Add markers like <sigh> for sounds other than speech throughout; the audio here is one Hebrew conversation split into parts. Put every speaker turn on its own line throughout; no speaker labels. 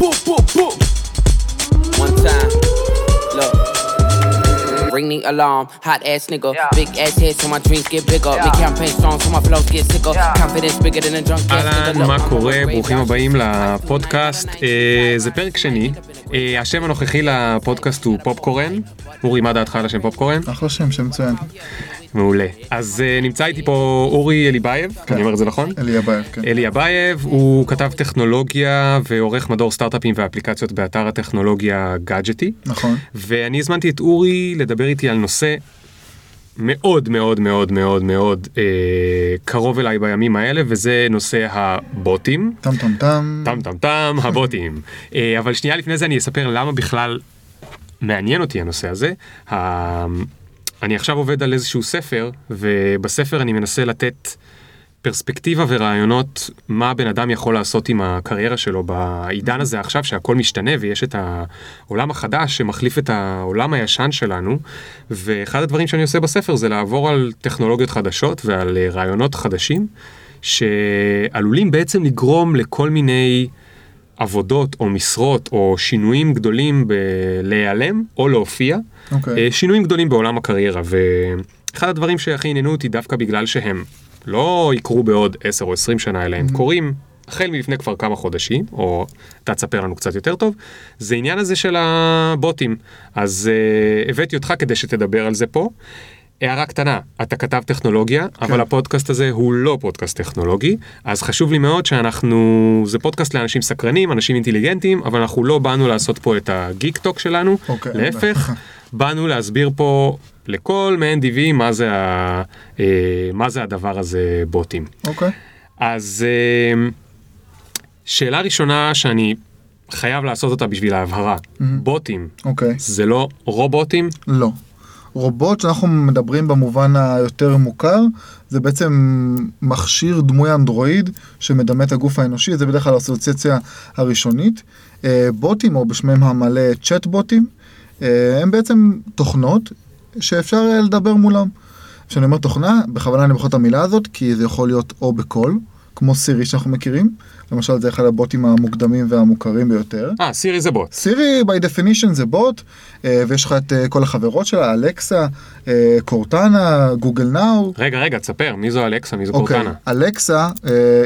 Boom, boom, boom. One time. Look. Ring the alarm, hot ass nigga. Big ass head so my dreams get bigger. Big campaign songs so my flows get sicker. Confidence bigger than a drunk ass
אהלן,
nigga.
מה
Look,
קורה? ברוכים הבאים לפודקאסט. אה, זה פרק שני. אה, השם הנוכחי לפודקאסט הוא פופקורן. אורי, מה דעתך על השם פופקורן?
אחלה שם, שם מצוין.
מעולה. אז אה, נמצא איתי פה אורי אליבייב, אני אומר את זה נכון?
אלי אבייב, כן.
אלי אבייב הוא כתב טכנולוגיה ועורך מדור סטארט-אפים ואפליקציות באתר הטכנולוגיה גאדג'טי.
נכון.
ואני הזמנתי את אורי לדבר איתי על נושא מאוד מאוד מאוד מאוד מאוד אה, קרוב אליי בימים האלה וזה נושא הבוטים.
טם טם טם.
טם טם טם הבוטים. <laughs> אה, אבל שנייה לפני זה אני אספר למה בכלל מעניין אותי הנושא הזה. אני עכשיו עובד על איזשהו ספר ובספר אני מנסה לתת פרספקטיבה ורעיונות מה הבן אדם יכול לעשות עם הקריירה שלו בעידן הזה עכשיו שהכל משתנה ויש את העולם החדש שמחליף את העולם הישן שלנו. ואחד הדברים שאני עושה בספר זה לעבור על טכנולוגיות חדשות ועל רעיונות חדשים שעלולים בעצם לגרום לכל מיני עבודות או משרות או שינויים גדולים בלהיעלם או להופיע.
אוקיי.
אה, שינויים גדולים בעולם הקריירה ואחד הדברים שהכי עניינו אותי דווקא בגלל שהם לא יקרו בעוד 10 או 20 שנה אלא הם קורים החל מלפני כבר כמה חודשים או אתה תספר לנו קצת יותר טוב זה עניין הזה של הבוטים אז uh, הבאתי אותך כדי שתדבר על זה פה. הערה קטנה, אתה כתב טכנולוגיה, כן. אבל הפודקאסט הזה הוא לא פודקאסט טכנולוגי, אז חשוב לי מאוד שאנחנו, זה פודקאסט לאנשים סקרנים, אנשים אינטליגנטים, אבל אנחנו לא באנו לעשות פה את הגיק טוק שלנו,
אוקיי.
להפך, באנו להסביר פה לכל מעין דיבי מה זה, ה, אה, מה זה הדבר הזה בוטים.
אוקיי.
אז אה, שאלה ראשונה שאני חייב לעשות אותה בשביל ההבהרה, בוטים,
אוקיי.
זה לא רובוטים?
לא. רובוט שאנחנו מדברים במובן היותר מוכר זה בעצם מכשיר דמוי אנדרואיד שמדמה את הגוף האנושי זה בדרך כלל האסוציאציה הראשונית. אה, בוטים או בשמם המלא צ'אט בוטים אה, הם בעצם תוכנות שאפשר אה, לדבר מולם. כשאני אומר תוכנה בכוונה אני בוחר את המילה הזאת כי זה יכול להיות או בקול כמו סירי שאנחנו מכירים למשל זה אחד הבוטים המוקדמים והמוכרים ביותר.
אה, סירי זה בוט.
סירי by definition זה בוט, אה, ויש לך את אה, כל החברות שלה, אלקסה, אה, קורטנה, גוגל נאו.
רגע, רגע, תספר, מי זו אלכסה, מי זו
אוקיי,
קורטנה?
אלקסה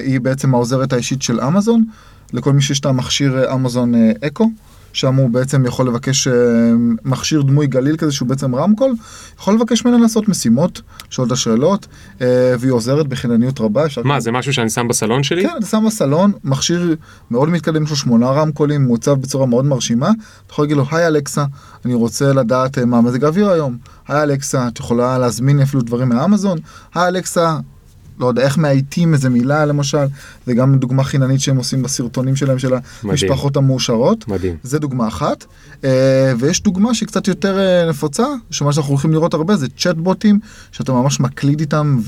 היא בעצם העוזרת האישית של אמזון, לכל מי שיש את המכשיר אמזון אקו. שם הוא בעצם יכול לבקש אה, מכשיר דמוי גליל כזה שהוא בעצם רמקול, יכול לבקש ממנה לעשות משימות, לשאול את השאלות, אה, והיא עוזרת בחינניות רבה.
מה, זה משהו שאני שם בסלון שלי?
כן, אתה שם בסלון, מכשיר מאוד מתקדם, יש לו שמונה רמקולים, מעוצב בצורה מאוד מרשימה. אתה יכול להגיד לו, היי אלכסה, אני רוצה לדעת אה, מה מזג האוויר היום. היי אלכסה, את יכולה להזמין אפילו דברים מאמזון. היי אלכסה, לא יודע, איך מאייתים איזה מילה למשל. זה גם דוגמה חיננית שהם עושים בסרטונים שלהם של המשפחות המאושרות.
מדהים.
זה דוגמה אחת. אה, ויש דוגמה שהיא קצת יותר אה, נפוצה, שמה שאנחנו הולכים לראות הרבה זה צ'אטבוטים, שאתה ממש מקליד איתם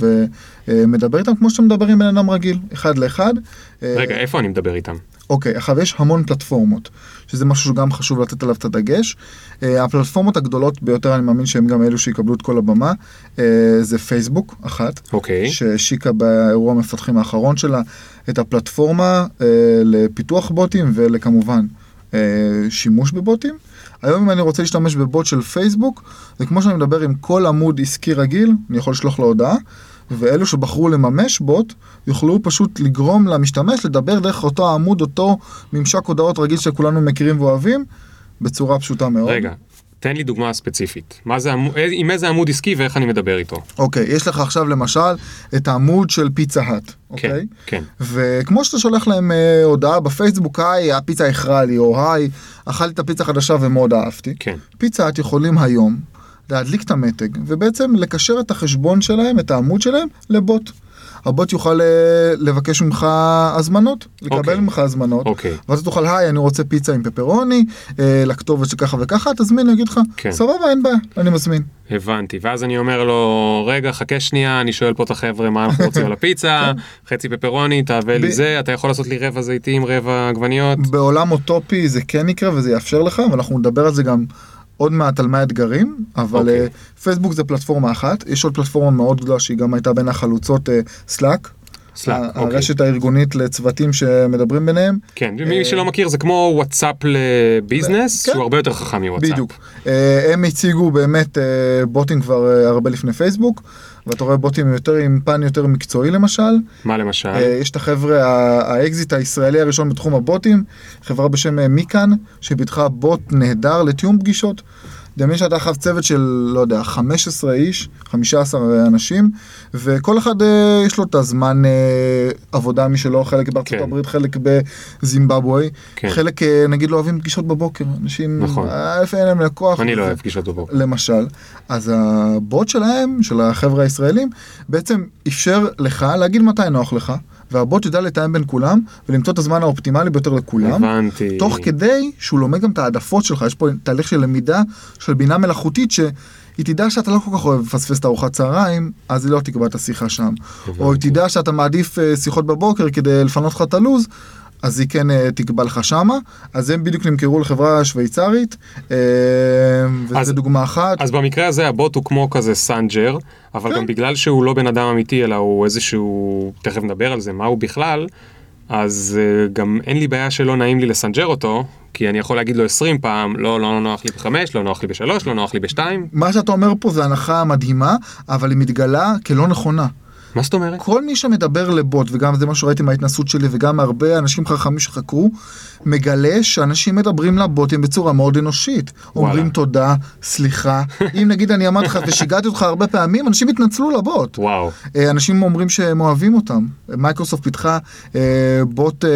ומדבר איתם כמו שאתה מדבר עם בן אדם רגיל, אחד לאחד. אה,
רגע, איפה אני מדבר איתם?
אוקיי, עכשיו יש המון פלטפורמות, שזה משהו שגם חשוב לתת עליו את הדגש. אה, הפלטפורמות הגדולות ביותר, אני מאמין שהם גם אלו שיקבלו את כל הבמה, אה, זה פייסבוק, אחת.
אוקיי.
שהשיקה באירוע המפתחים האחרון שלה את הפלטפורמה אה, לפיתוח בוטים ולכמובן אה, שימוש בבוטים. היום אם אני רוצה להשתמש בבוט של פייסבוק, זה כמו שאני מדבר עם כל עמוד עסקי רגיל, אני יכול לשלוח לו הודעה, ואלו שבחרו לממש בוט, יוכלו פשוט לגרום למשתמש לדבר דרך אותו העמוד, אותו ממשק הודעות רגיל שכולנו מכירים ואוהבים, בצורה פשוטה מאוד.
רגע, תן לי דוגמה ספציפית. מה זה, איזה- עם איזה עמוד עסקי ואיך אני מדבר איתו?
אוקיי, יש לך עכשיו למשל את העמוד של פיצה האט, אוקיי?
כן.
וכמו שאתה שולח להם אה, הודעה בפייסבוק, היי, הפיצה איחרה לי, או היי, אכלתי את הפיצה חדשה ומאוד אהבתי.
כן.
פיצה האט יכולים היום להדליק את המתג, ובעצם לקשר את החשבון שלהם, את העמוד שלהם, לבוט. הבוט יוכל אה, לבקש ממך הזמנות, לקבל
אוקיי.
ממך הזמנות,
אוקיי.
ואז תוכל, היי, אני רוצה פיצה עם פפרוני, אה, לכתובת שככה וככה, תזמין, אני אגיד לך,
כן.
סבבה, אין בעיה, אני מזמין.
הבנתי, ואז אני אומר לו, רגע, חכה שנייה, אני שואל פה את החבר'ה מה אנחנו רוצים על הפיצה, <laughs> חצי פפרוני, תהווה לי זה, אתה יכול לעשות לי רבע זיתים, רבע עגבניות.
בעולם אוטופי זה כן יקרה וזה יאפשר לך, ואנחנו נדבר על זה גם עוד מעט על מה האתגרים, אבל
אוקיי.
okay. פייסבוק זה פלטפורמה אחת, יש עוד פלטפורמה מאוד גדולה שהיא גם הייתה בין החלוצות סלאק.
Slack,
ה-
אוקיי.
הרשת הארגונית לצוותים שמדברים ביניהם.
כן, ומי שלא מכיר זה כמו וואטסאפ ל business,
כן.
שהוא הרבה יותר חכם מוואטסאפ.
בדיוק. אה, הם הציגו באמת אה, בוטים כבר אה, הרבה לפני פייסבוק, ואתה רואה בוטים יותר עם פן יותר מקצועי למשל.
מה למשל?
אה, יש את החבר'ה, האקזיט הישראלי הראשון בתחום הבוטים, חברה בשם אה, מיקאן, שפיתחה בוט נהדר לתיאום פגישות. דמיין שאתה עכשיו צוות של, לא יודע, 15 איש, 15 אנשים, וכל אחד אה, יש לו את הזמן אה, עבודה משלו, חלק בארצות
כן.
הברית, חלק בזימבבואה,
כן.
חלק אה, נגיד לא אוהבים פגישות בבוקר, אנשים,
נכון.
אה, אין להם לקוח.
אני לא. אוהב פגישות בבוקר.
למשל, אז הבוט שלהם, של החבר'ה הישראלים, בעצם אפשר לך להגיד מתי נוח לך, והבוט יודע לתאם בין כולם ולמצוא את הזמן האופטימלי ביותר לכולם.
הבנתי.
תוך כדי שהוא לומד גם את העדפות שלך, יש פה תהליך של למידה של בינה מלאכותית שהיא תדע שאתה לא כל כך אוהב לפספס את ארוחת צהריים, אז היא לא תקבע את השיחה שם. או היא תדע שאתה מעדיף אה, שיחות בבוקר כדי לפנות לך את הלו"ז. אז היא כן אה, תקבע לך שמה, אז הם בדיוק נמכרו לחברה שוויצרית, אה, וזו דוגמה אחת.
אז במקרה הזה הבוט הוא כמו כזה סנג'ר, אבל
כן.
גם בגלל שהוא לא בן אדם אמיתי, אלא הוא איזשהו, תכף נדבר על זה, מה הוא בכלל, אז uh, גם אין לי בעיה שלא נעים לי לסנג'ר אותו, כי אני יכול להגיד לו 20 פעם, לא, לא נוח לי בחמש, לא נוח לי בשלוש, לא נוח לי בשתיים.
מה שאתה אומר פה זה הנחה מדהימה, אבל היא מתגלה כלא נכונה.
מה זאת אומרת?
כל מי שמדבר לבוט, וגם זה מה שראיתי מההתנסות שלי, וגם הרבה אנשים חכמים שחקרו, מגלה שאנשים מדברים לבוטים בצורה מאוד אנושית.
וואלה.
אומרים תודה, סליחה. <laughs> אם נגיד אני אמרתי לך ושיגעתי אותך הרבה פעמים, אנשים התנצלו לבוט.
וואו,
אה, אנשים אומרים שהם אוהבים אותם. מייקרוסופט פיתחה אה, בוט אה,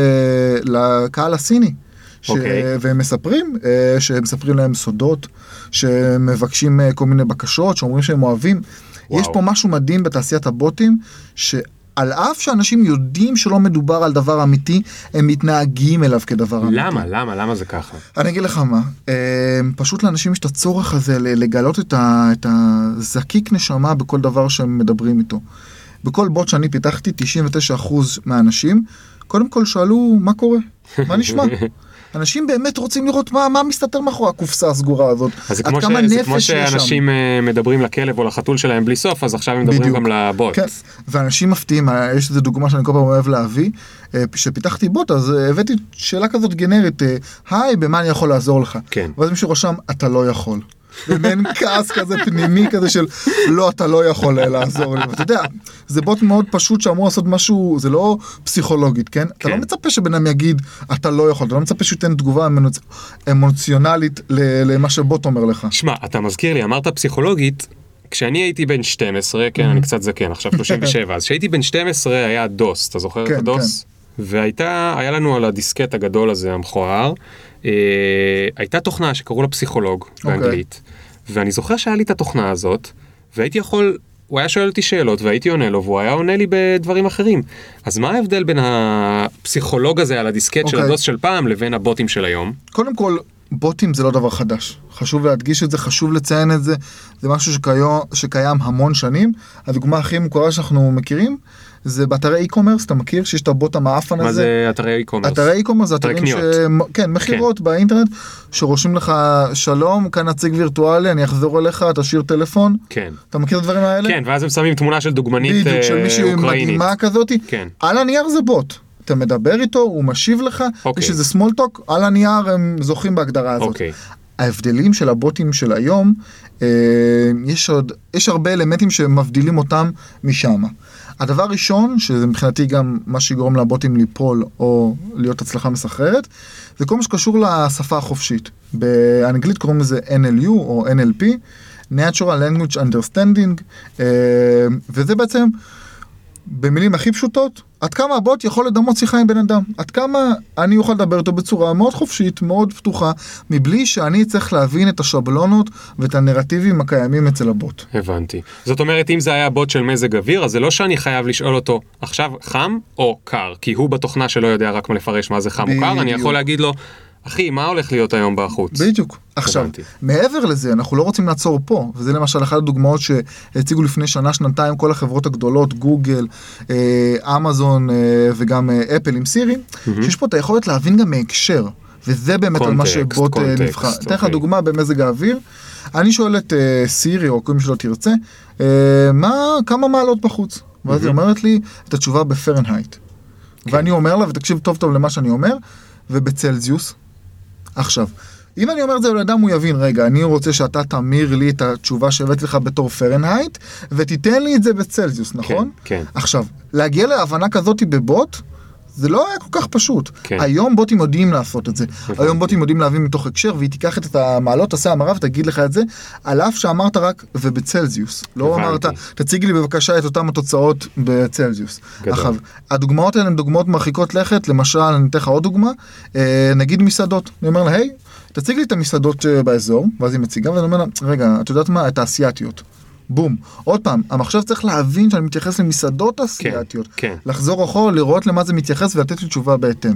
לקהל הסיני. ש...
אוקיי.
והם מספרים, אה, שהם מספרים להם סודות, שמבקשים אה, כל מיני בקשות, שאומרים שהם אוהבים.
וואו.
יש פה משהו מדהים בתעשיית הבוטים, שעל אף שאנשים יודעים שלא מדובר על דבר אמיתי, הם מתנהגים אליו כדבר אמיתי.
למה, למה, למה זה ככה?
אני אגיד לך מה, אה, פשוט לאנשים יש את הצורך הזה לגלות את, ה, את הזקיק נשמה בכל דבר שהם מדברים איתו. בכל בוט שאני פיתחתי, 99% מהאנשים, קודם כל שאלו מה קורה, מה נשמע. <laughs> אנשים באמת רוצים לראות מה, מה מסתתר מאחורי הקופסה הסגורה הזאת.
אז זה
עד
כמו, ש...
כמה
זה
נפש
כמו
יש שם.
שאנשים אה, מדברים לכלב או לחתול שלהם בלי סוף, אז עכשיו הם מדברים
בדיוק.
גם לבוט.
כן, ואנשים מפתיעים, אה, יש איזה דוגמה שאני כל פעם אוהב להביא, אה, כשפיתחתי בוט אז אה, הבאתי שאלה כזאת גנרית, אה, היי, במה אני יכול לעזור לך?
כן.
ואז מישהו רשם, אתה לא יכול. במעין כעס כזה פנימי כזה של לא אתה לא יכול אה, לעזור לי ואתה יודע זה בוט מאוד פשוט שאמור לעשות משהו זה לא פסיכולוגית כן, אתה לא
כן.
מצפה שבן אדם יגיד אתה לא יכול אתה לא מצפה שהוא ייתן תגובה אמונצ- אמוציונלית ל- למה שבוט אומר לך.
שמע, אתה מזכיר לי, אמרת פסיכולוגית, כשאני הייתי בן 12, כן, אני קצת זקן, עכשיו 37, אז כשהייתי בן 12 היה דוס, אתה זוכר
כן,
את הדוס? והייתה, היה לנו על הדיסקט הגדול הזה, המכוער, אה, הייתה תוכנה שקראו לה פסיכולוג
אוקיי.
באנגלית, ואני זוכר שהיה לי את התוכנה הזאת, והייתי יכול... הוא היה שואל אותי שאלות והייתי עונה לו והוא היה עונה לי בדברים אחרים. אז מה ההבדל בין הפסיכולוג הזה על הדיסקט של
אוקיי.
הדוס של פעם לבין הבוטים של היום?
קודם כל, בוטים זה לא דבר חדש. חשוב להדגיש את זה, חשוב לציין את זה. זה משהו שקיו, שקיים המון שנים. הדוגמה הכי מוכרה שאנחנו מכירים, זה באתרי e-commerce, אתה מכיר? שיש את הבוט המאפן הזה.
מה זה אתרי e-commerce?
אתרי e-commerce זה אתרים. ש... כן, מכירות באינטרנט, שרושמים לך שלום, כאן נציג וירטואלי, אני אחזור אליך, תשאיר טלפון.
כן.
אתה מכיר את הדברים האלה?
כן, ואז הם שמים תמונה של דוגמנית
בדיוק, של
אה,
מישהי
אוקראינית.
מדהימה כזאת.
כן.
על הנייר זה בוט. אתה מדבר איתו, הוא משיב לך,
אוקיי.
יש איזה small talk, על הנייר הם זוכים בהגדרה הזאת.
אוקיי.
ההבדלים של הבוטים של היום, אה, יש, עוד, יש הרבה אלמנטים שמבדילים אותם משם. הדבר הראשון, שזה מבחינתי גם מה שיגרום לבוטים ליפול או להיות הצלחה מסחררת, זה כל מה שקשור לשפה החופשית. באנגלית קוראים לזה NLU או NLP, Natural Language Understanding, אה, וזה בעצם במילים הכי פשוטות, עד כמה הבוט יכול לדמות שיחה עם בן אדם, עד כמה אני אוכל לדבר איתו בצורה מאוד חופשית, מאוד פתוחה, מבלי שאני צריך להבין את השבלונות ואת הנרטיבים הקיימים אצל הבוט.
הבנתי. זאת אומרת, אם זה היה בוט של מזג אוויר, אז זה לא שאני חייב לשאול אותו, עכשיו חם או קר? כי הוא בתוכנה שלא יודע רק לפרש מה זה חם או קר, אני. יכול להגיד לו, אחי, מה הולך להיות היום בחוץ?
בדיוק. עכשיו,
הבנתי.
מעבר לזה, אנחנו לא רוצים לעצור פה, וזה למשל אחת הדוגמאות שהציגו לפני שנה, שנתיים, כל החברות הגדולות, גוגל, אה, אמזון אה, וגם אה, אפל עם סירי, שיש פה את היכולת להבין גם מהקשר. וזה באמת על מה
context,
שבוט
context,
נבחר. אתן לך
אוקיי.
דוגמה במזג האוויר. אני שואל את סירי, או כל מי שלא תרצה, מה, כמה מעלות בחוץ? ואז היא אומרת לי את התשובה בפרנהייט. ואני אומר לה, ותקשיב טוב טוב למה שאני אומר, ובצלזיוס. עכשיו, אם אני אומר את זה לבן אדם, הוא יבין, רגע, אני רוצה שאתה תמיר לי את התשובה שהבאתי לך בתור פרנהייט, ותיתן לי את זה בצלזיוס, נכון?
כן.
עכשיו, להגיע להבנה כזאת בבוט, זה לא היה כל כך פשוט.
כן.
היום בוטים יודעים לעשות את זה.
הבנתי.
היום בוטים יודעים להבין מתוך הקשר, והיא תיקח את המעלות, תעשה המרה ותגיד לך את זה, על אף שאמרת רק ובצלזיוס. לא. אמרת, תציג לי בבקשה את אותן התוצאות בצלזיוס. עכשיו, הדוגמאות האלה הן דוגמאות מרחיקות לכת, למשל, אני אתן לך עוד דוגמה, אה, נגיד מסעדות. אני אומר לה, היי, תציג לי את המסעדות אה, באזור, ואז היא מציגה, ואני אומר לה, רגע, את יודעת מה? את האסייתיות. בום. עוד פעם, המחשב צריך להבין שאני מתייחס למסעדות אסייתיות.
כן.
לחזור אחורה, לראות למה זה מתייחס ולתת לי תשובה בהתאם.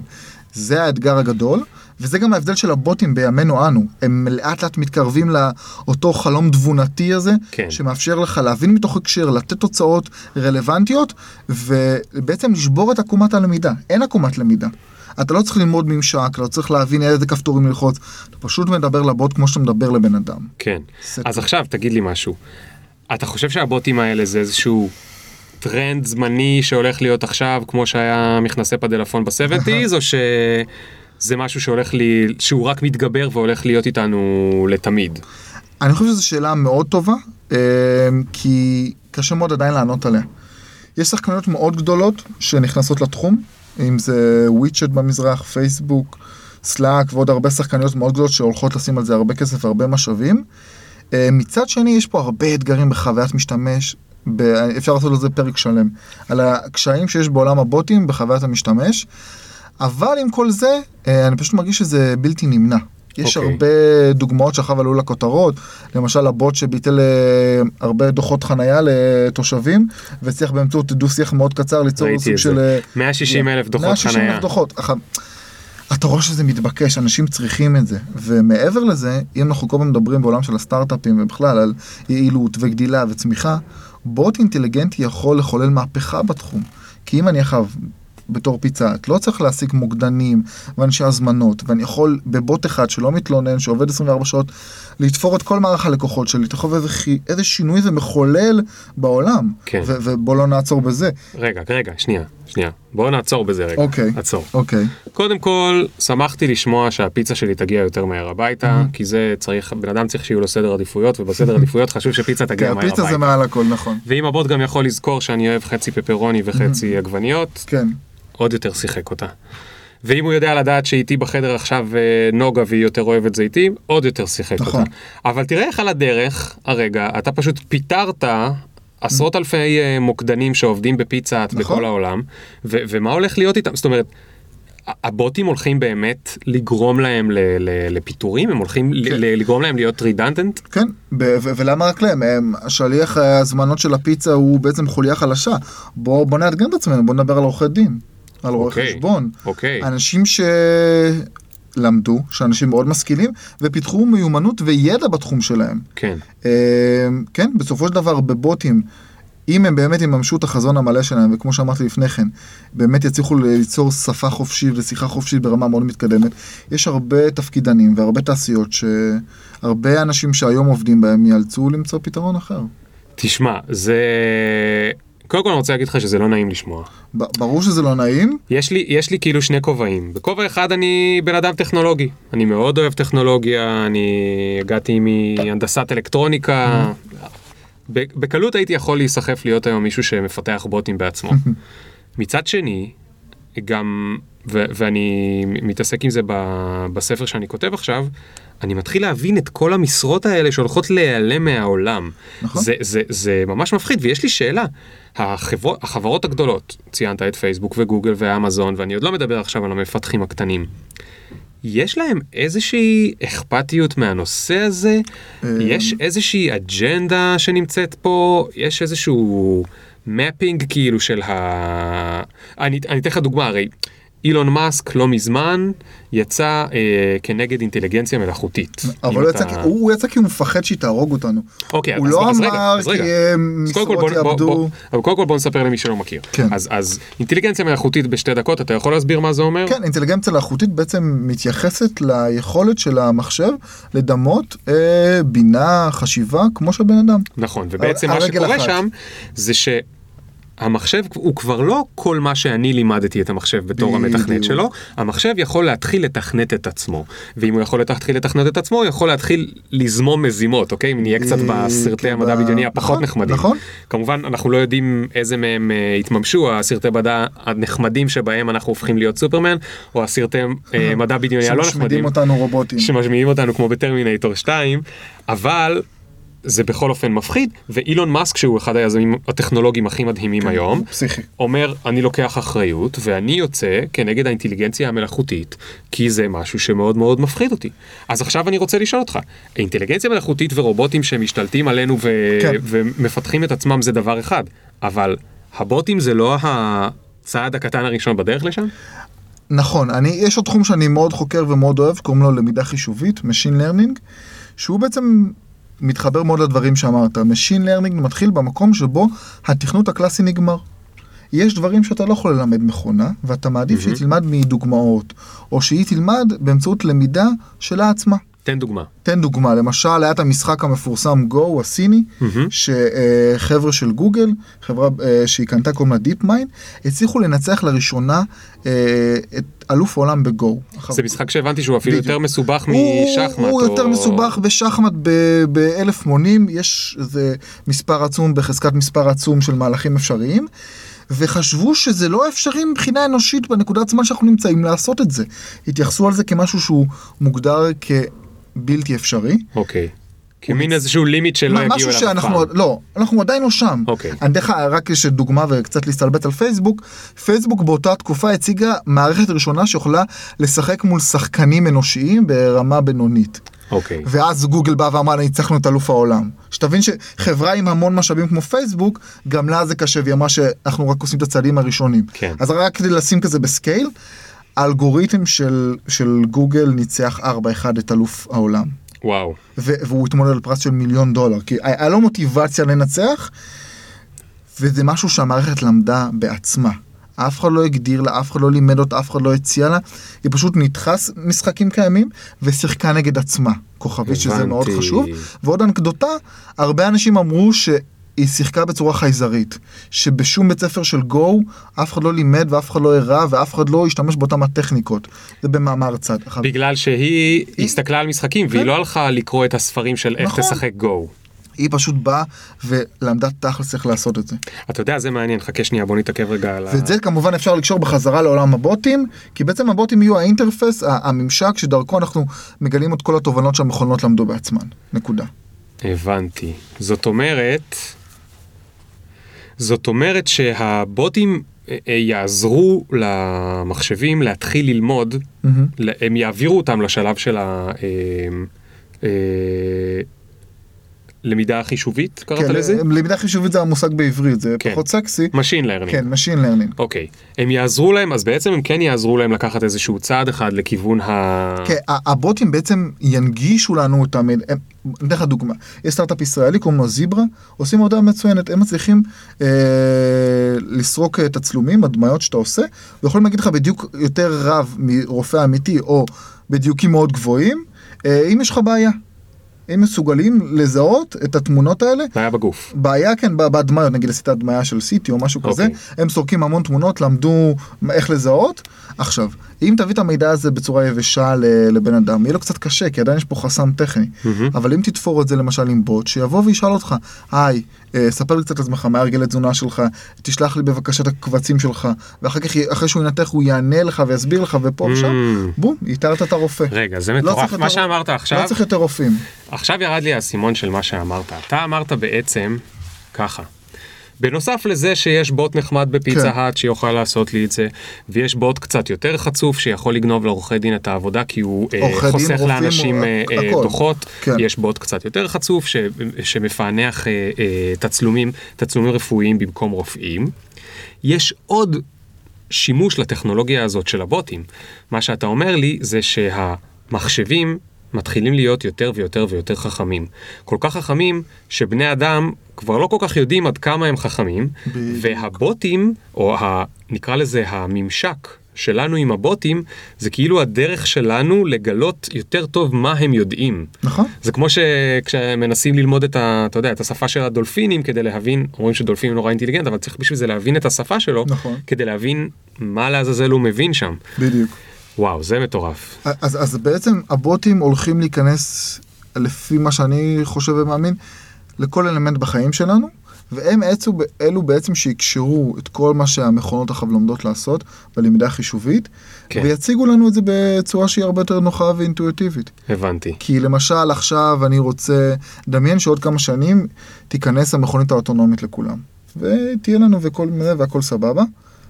זה האתגר הגדול, וזה גם ההבדל של הבוטים בימינו אנו. הם לאט לאט מתקרבים לאותו חלום תבונתי הזה,
כן.
שמאפשר לך להבין מתוך הקשר, לתת תוצאות רלוונטיות, ובעצם לשבור את עקומת הלמידה. אין עקומת למידה. אתה לא צריך ללמוד ממשק, לא צריך להבין איזה כפתורים ללחוץ, אתה פשוט מדבר לבוט כמו שאתה מדבר לבן אדם.
כן.
זה
אז. עכשיו תגיד לי משהו. אתה חושב שהבוטים האלה זה איזשהו טרנד זמני שהולך להיות עכשיו כמו שהיה מכנסי פדלפון ב-70's או שזה משהו שהולך לי, שהוא רק מתגבר והולך להיות איתנו לתמיד?
אני חושב שזו שאלה מאוד טובה, אה, כי קשה מאוד עדיין לענות עליה. יש שחקניות מאוד גדולות שנכנסות לתחום, אם זה וויצ'ט במזרח, פייסבוק, סלאק ועוד הרבה שחקניות מאוד גדולות שהולכות לשים על זה הרבה כסף והרבה משאבים. אה, מצד שני, יש פה הרבה אתגרים בחוויית משתמש, ב- אפשר לעשות על זה פרק שלם, על הקשיים שיש בעולם הבוטים בחוויית המשתמש, אבל עם כל זה, אה, אני פשוט מרגיש שזה בלתי נמנע. יש
אוקיי.
הרבה דוגמאות שעכשיו עלו לכותרות, למשל הבוט שביטל אה, הרבה דוחות חנייה לתושבים, והצליח באמצעות דו-שיח מאוד קצר ליצור סוג של...
זה.
אה,
160 אלף דוחות
160
חנייה.
אלף דוחות. אתה רואה שזה מתבקש, אנשים צריכים את זה. ומעבר לזה, אם אנחנו כל פעם מדברים בעולם של הסטארט-אפים ובכלל על יעילות וגדילה וצמיחה, בוט אינטליגנטי יכול לחולל מהפכה בתחום. כי אם אני עכשיו בתור פיצה, את לא צריך להשיג מוקדנים ואנשי הזמנות, ואני יכול בבוט אחד שלא מתלונן, שעובד 24 שעות, לתפור את כל מערך הלקוחות שלי, תחשוב איזה, איזה שינוי זה מחולל בעולם.
כן.
ו- ובוא לא נעצור בזה.
רגע, רגע, שנייה, שנייה. בואו נעצור בזה רגע.
אוקיי.
עצור.
אוקיי.
קודם כל, שמחתי לשמוע שהפיצה שלי תגיע יותר מהר הביתה, כי זה צריך, בן אדם צריך שיהיו לו סדר עדיפויות, ובסדר עדיפויות חשוב שפיצה תגיע מהר
הפיצה
הביתה.
זה מעל הכל, נכון.
ואם הבוט גם יכול לזכור שאני אוהב חצי פפרוני וחצי עגבניות,
כן.
עוד יותר שיחק אותה. ואם הוא יודע לדעת שאיתי בחדר עכשיו אה, נוגה והיא יותר אוהבת זיתים, עוד יותר שיחק
נכון.
אותה. אבל תראה איך על הדרך, הרגע, אתה פשוט פיטרת עשרות אלפי אה, מוקדנים שעובדים בפיצה
נכון.
בכל העולם, ו- ומה הולך להיות איתם? זאת אומרת, הבוטים הולכים באמת לגרום להם ל- ל- לפיטורים? הם הולכים
כן.
ל- לגרום להם להיות רידנדנט?
כן, ב- ו- ולמה רק להם? הם- שליח ההזמנות של הפיצה הוא בעצם חוליה חלשה. בוא, בוא נאתגר את עצמנו, בוא נדבר על עורכי דין, על רואי
אוקיי,
חשבון.
אוקיי.
אנשים שלמדו, שאנשים מאוד משכילים, ופיתחו מיומנות וידע בתחום שלהם.
כן.
אה, כן, בסופו של דבר בבוטים, אם הם באמת יממשו את החזון המלא שלהם, וכמו שאמרתי לפני כן, באמת יצליחו ליצור שפה חופשית ושיחה חופשית ברמה מאוד מתקדמת, יש הרבה תפקידנים והרבה תעשיות שהרבה אנשים שהיום עובדים בהם ייאלצו למצוא פתרון אחר.
תשמע, זה... קודם כל אני רוצה להגיד לך שזה לא נעים לשמוע.
ברור שזה לא נעים,
יש לי, יש לי כאילו שני כובעים. בכובע אחד אני בן אדם טכנולוגי. אני מאוד אוהב טכנולוגיה, אני הגעתי מהנדסת אלקטרוניקה. ב- בקלות הייתי יכול להיסחף להיות היום מישהו שמפתח בוטים בעצמו. <laughs> מצד שני, גם, ו- ואני מתעסק עם זה ב- בספר שאני כותב עכשיו, אני מתחיל להבין את כל המשרות האלה שהולכות להיעלם מהעולם.
נכון.
זה, זה, זה ממש מפחיד, ויש לי שאלה. החברו, החברות הגדולות, ציינת את פייסבוק וגוגל ואמזון, ואני עוד לא מדבר עכשיו על המפתחים הקטנים. יש להם איזושהי אכפתיות מהנושא הזה? יש איזושהי אג'נדה שנמצאת פה? יש איזשהו מפינג כאילו של ה... אני אני אתן לך דוגמה, הרי אילון מאסק לא מזמן יצא אה, כנגד אינטליגנציה מלאכותית.
אבל הוא
אתה-
יצא, הוא הוא יצא כי הוא מפחד שהיא תהרוג אותנו.
אוקיי,
הוא
אז,
לא
אז
אמר
אז רגע.
כי משרות.
בוא- אבל קודם כל בוא נספר למי שלא מכיר.
כן.
אז, אז אינטליגנציה מלאכותית בשתי דקות, אתה יכול להסביר מה זה אומר?
כן, אינטליגנציה מלאכותית בעצם מתייחסת ליכולת של המחשב לדמות אה, בינה, חשיבה, כמו של בן אדם.
נכון, ובעצם מה שקורה
אחת.
שם זה ש... המחשב הוא כבר לא כל מה שאני לימדתי את המחשב בתור. המתכנת שלו, המחשב יכול להתחיל לתכנת את עצמו. ואם הוא יכול להתחיל לתכנת את עצמו, הוא יכול להתחיל לזמום מזימות, אוקיי? אם נהיה קצת
בדיוק,
בסרטי המדע
ב-
הבדיוני הפחות
נכון,
נחמדים.
נכון.
כמובן, אנחנו לא יודעים איזה מהם אה, התממשו, הסרטי מדע הנחמדים שבהם אנחנו הופכים להיות סופרמן, או הסרטי אה, <laughs> מדע בדיוני הלא
שמשמידים
נחמדים.
אותנו רובוטים.
שמשמיעים אותנו כמו בטרמינטור 2, אבל זה בכל אופן מפחיד, ואילון מאסק שהוא אחד היזמים הטכנולוגיים הכי מדהימים היום,
פסיכי.
אומר אני לוקח אחריות ואני יוצא כנגד האינטליגנציה המלאכותית, כי זה משהו שמאוד מאוד מפחיד אותי. אז עכשיו אני רוצה לשאול אותך, אינטליגנציה מלאכותית ורובוטים שמשתלטים עלינו ו-
כן.
ומפתחים את עצמם זה דבר אחד, אבל הבוטים זה לא הצעד הקטן הראשון בדרך לשם?
נכון, אני, יש עוד תחום שאני מאוד חוקר ומאוד אוהב, קוראים לו למידה חישובית, Machine Learning, שהוא בעצם מתחבר מאוד לדברים שאמרת. Machine Learning מתחיל במקום שבו התכנות הקלאסי נגמר. יש דברים שאתה לא יכול ללמד מכונה, ואתה מעדיף שהיא תלמד מדוגמאות, או שהיא תלמד באמצעות למידה שלה עצמה.
תן דוגמה.
תן דוגמה, למשל היה את המשחק המפורסם Go הסיני, שחבר'ה של גוגל, חברה אה, שהיא קנתה קוראים לה דיפ מיין, הצליחו לנצח לראשונה אה, את אלוף העולם בגו.
זה משחק שהבנתי שהוא אפילו. יותר מסובך משחמט.
הוא
או-
יותר מסובך בשחמט באלף מונים, יש איזה מספר עצום בחזקת מספר עצום של מהלכים אפשריים. וחשבו שזה לא אפשרי מבחינה אנושית בנקודת זמן שאנחנו נמצאים לעשות את זה. התייחסו על זה כמשהו שהוא מוגדר כבלתי אפשרי.
אוקיי. כמין איזשהו לימיט שלא יגיעו אליו אף פעם.
לא, אנחנו עדיין לא שם.
אוקיי.
אני אתן לך רק דוגמה וקצת להסתלבט על פייסבוק. פייסבוק באותה תקופה הציגה מערכת ראשונה שיכולה לשחק מול שחקנים אנושיים ברמה בינונית.
אוקיי.
ואז גוגל בא ואמר ניצחנו את אלוף העולם. שתבין שחברה עם המון משאבים כמו פייסבוק, גם לה זה קשה והיא אמרה שאנחנו רק עושים את הצעדים הראשונים.
כן.
אז רק כדי לשים כזה בסקייל, האלגוריתם של, של גוגל ניצח 4-1 את אלוף העולם.
וואו.
והוא התמודד על פרס של מיליון דולר, כי היה לו מוטיבציה לנצח, וזה משהו שהמערכת למדה בעצמה. אף אחד לא הגדיר לה, אף אחד לא לימד אותה, אף אחד לא הציע לה, היא פשוט ניתחה ס- משחקים קיימים ושיחקה נגד עצמה. כוכבית שזה מאוד. חשוב. ועוד אנקדוטה, הרבה אנשים אמרו שהיא שיחקה בצורה חייזרית, שבשום בית ספר של גו אף אחד לא לימד ואף אחד לא הראה ואף אחד לא השתמש באותן הטכניקות. זה במאמר צד.
בגלל שהיא הסתכלה על משחקים והיא
כן.
לא הלכה לקרוא את הספרים של איך
נכון.
תשחק גו.
היא פשוט באה ולמדה תכלס איך לעשות את זה.
אתה יודע זה מעניין חכה שנייה בוא נתעכב רגע על ה...
ואת זה כמובן אפשר לקשור בחזרה לעולם הבוטים, כי בעצם הבוטים יהיו האינטרפס, הממשק שדרכו אנחנו מגלים את כל התובנות שהמכונות למדו בעצמן. נקודה.
הבנתי. זאת אומרת, זאת אומרת שהבוטים אה, אה, יעזרו למחשבים להתחיל ללמוד, ל- הם יעבירו אותם לשלב של ה... למידה חישובית קראת
כן,
לזה?
למידה חישובית זה המושג בעברית, זה
כן.
פחות סקסי.
Machine learning.
כן, Machine Learning.
אוקיי. הם יעזרו להם, אז בעצם הם כן יעזרו להם לקחת איזשהו צעד אחד לכיוון ה...
כן, הבוטים בעצם ינגישו לנו את המידע, אני אתן לך דוגמה, יש סטארט-אפ ישראלי קוראים לו זיברה, עושים עבודה מצוינת, הם מצליחים אה, לסרוק אה, תצלומים, הדמיות שאתה עושה, ויכולים להגיד לך בדיוק יותר רב מרופא אמיתי או בדיוקים מאוד גבוהים, אה, אם יש לך בעיה. הם מסוגלים לזהות את התמונות האלה
בעיה בגוף.
בעיה כן בהדמיות נגיד עשית הדמיה של סיטי או משהו כזה
אוקיי.
הם סורקים המון תמונות למדו איך לזהות עכשיו אם תביא את המידע הזה בצורה יבשה לבן אדם יהיה לו קצת קשה כי עדיין יש פה חסם טכני
מהמם.
אבל אם תתפור את זה למשל עם בוט שיבוא וישאל אותך היי ספר לי קצת על עצמך מה הרגלי תזונה שלך תשלח לי בבקשה את הקבצים שלך ואחר כך אחרי שהוא ינתח הוא יענה לך ויסביר לך ופה ושם
Mm.
בום ייתרת את הרופא.
רגע, זה
לא
מטורף. מה שאמרת עכשיו,
לא צריך יותר רופאים.
עכשיו ירד לי האסימון של מה שאמרת. אתה אמרת בעצם ככה. בנוסף לזה שיש בוט נחמד בפיצה
כן.
האט שיוכל לעשות לי את זה, ויש בוט קצת יותר חצוף שיכול לגנוב לעורכי דין את העבודה כי הוא אה,
דין,
חוסך
רופאים,
לאנשים אה, אה,
הכל.
דוחות,
כן.
יש בוט קצת יותר חצוף ש, שמפענח אה, אה, תצלומים, תצלומים רפואיים במקום רופאים. יש עוד שימוש לטכנולוגיה הזאת של הבוטים. מה שאתה אומר לי זה שהמחשבים מתחילים להיות יותר ויותר ויותר חכמים. כל כך חכמים שבני אדם כבר לא כל כך יודעים עד כמה הם חכמים,
בדיוק.
והבוטים, או ה, נקרא לזה הממשק שלנו עם הבוטים, זה כאילו הדרך שלנו לגלות יותר טוב מה הם יודעים.
נכון.
זה כמו שכשמנסים ללמוד את, ה, אתה יודע, את השפה של הדולפינים כדי להבין, אומרים שדולפין נורא אינטליגנט, אבל צריך בשביל זה להבין את השפה שלו,
נכון.
כדי להבין מה לעזאזל הוא מבין שם.
בדיוק.
וואו, זה מטורף.
אז, אז בעצם הבוטים הולכים להיכנס, לפי מה שאני חושב ומאמין, לכל אלמנט בחיים שלנו, והם אלו, אלו בעצם שיקשרו את כל מה שהמכונות עכשיו לומדות לעשות בלמידה החישובית,
כן.
ויציגו לנו את זה בצורה שהיא הרבה יותר נוחה ואינטואיטיבית.
הבנתי.
כי למשל עכשיו אני רוצה, דמיין שעוד כמה שנים תיכנס המכונית האוטונומית לכולם. ותהיה לנו וכל זה והכל סבבה.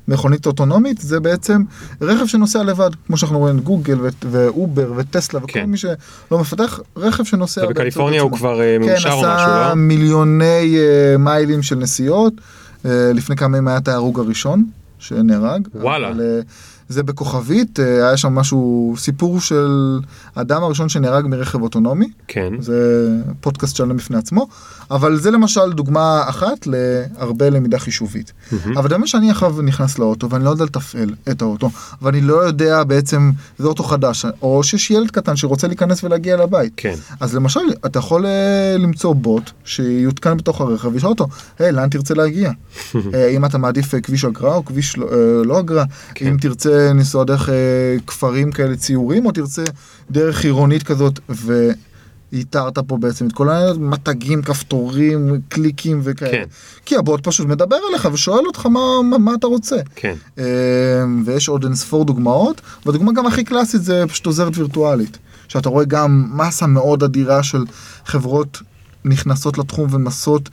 מכונית אוטונומית זה בעצם רכב שנוסע לבד, כמו שאנחנו רואים גוגל ו- ואובר וטסלה וכל
כן.
מי שלא מפתח, רכב שנוסע
ובקליפורניה הוא. כבר אה, מאושר או
כן,
משהו,
עשה
לא?
מיליוני אה, מיילים של נסיעות. אה, לפני כמה ימים היה את ההרוג הראשון שנהרג.
וואלה.
אבל, אה, זה בכוכבית, אה, היה שם משהו, סיפור של האדם הראשון שנהרג מרכב אוטונומי.
כן.
זה פודקאסט שלם בפני עצמו, אבל זה למשל דוגמה אחת להרבה למידה חישובית. אבל דומה שאני עכשיו נכנס לאוטו ואני לא יודע לתפעל את האוטו, ואני לא יודע בעצם, זה אוטו חדש, או שיש ילד קטן שרוצה להיכנס ולהגיע לבית.
כן.
אז למשל, אתה יכול אה, למצוא בוט שיותקן בתוך הרכב וישאל אותו, היי, לאן תרצה להגיע? <laughs> אה, אם אתה מעדיף כביש אגרה או כביש לא- לא אגרה,
כן.
אם תרצה לנסוע דרך אה, כפרים כאלה ציורים, או תרצה דרך עירונית כזאת, ואיתרת פה בעצם את כל המתגים, כפתורים, קליקים וכאלה.
כן.
כי הבוט פשוט מדבר אליך ושואל אותך מה, מה, מה אתה רוצה.
כן.
אה, ויש עוד אינספור דוגמאות, והדוגמה גם הכי קלאסית זה פשוט עוזרת וירטואלית. שאתה רואה גם מסה מאוד אדירה של חברות נכנסות לתחום ומנסות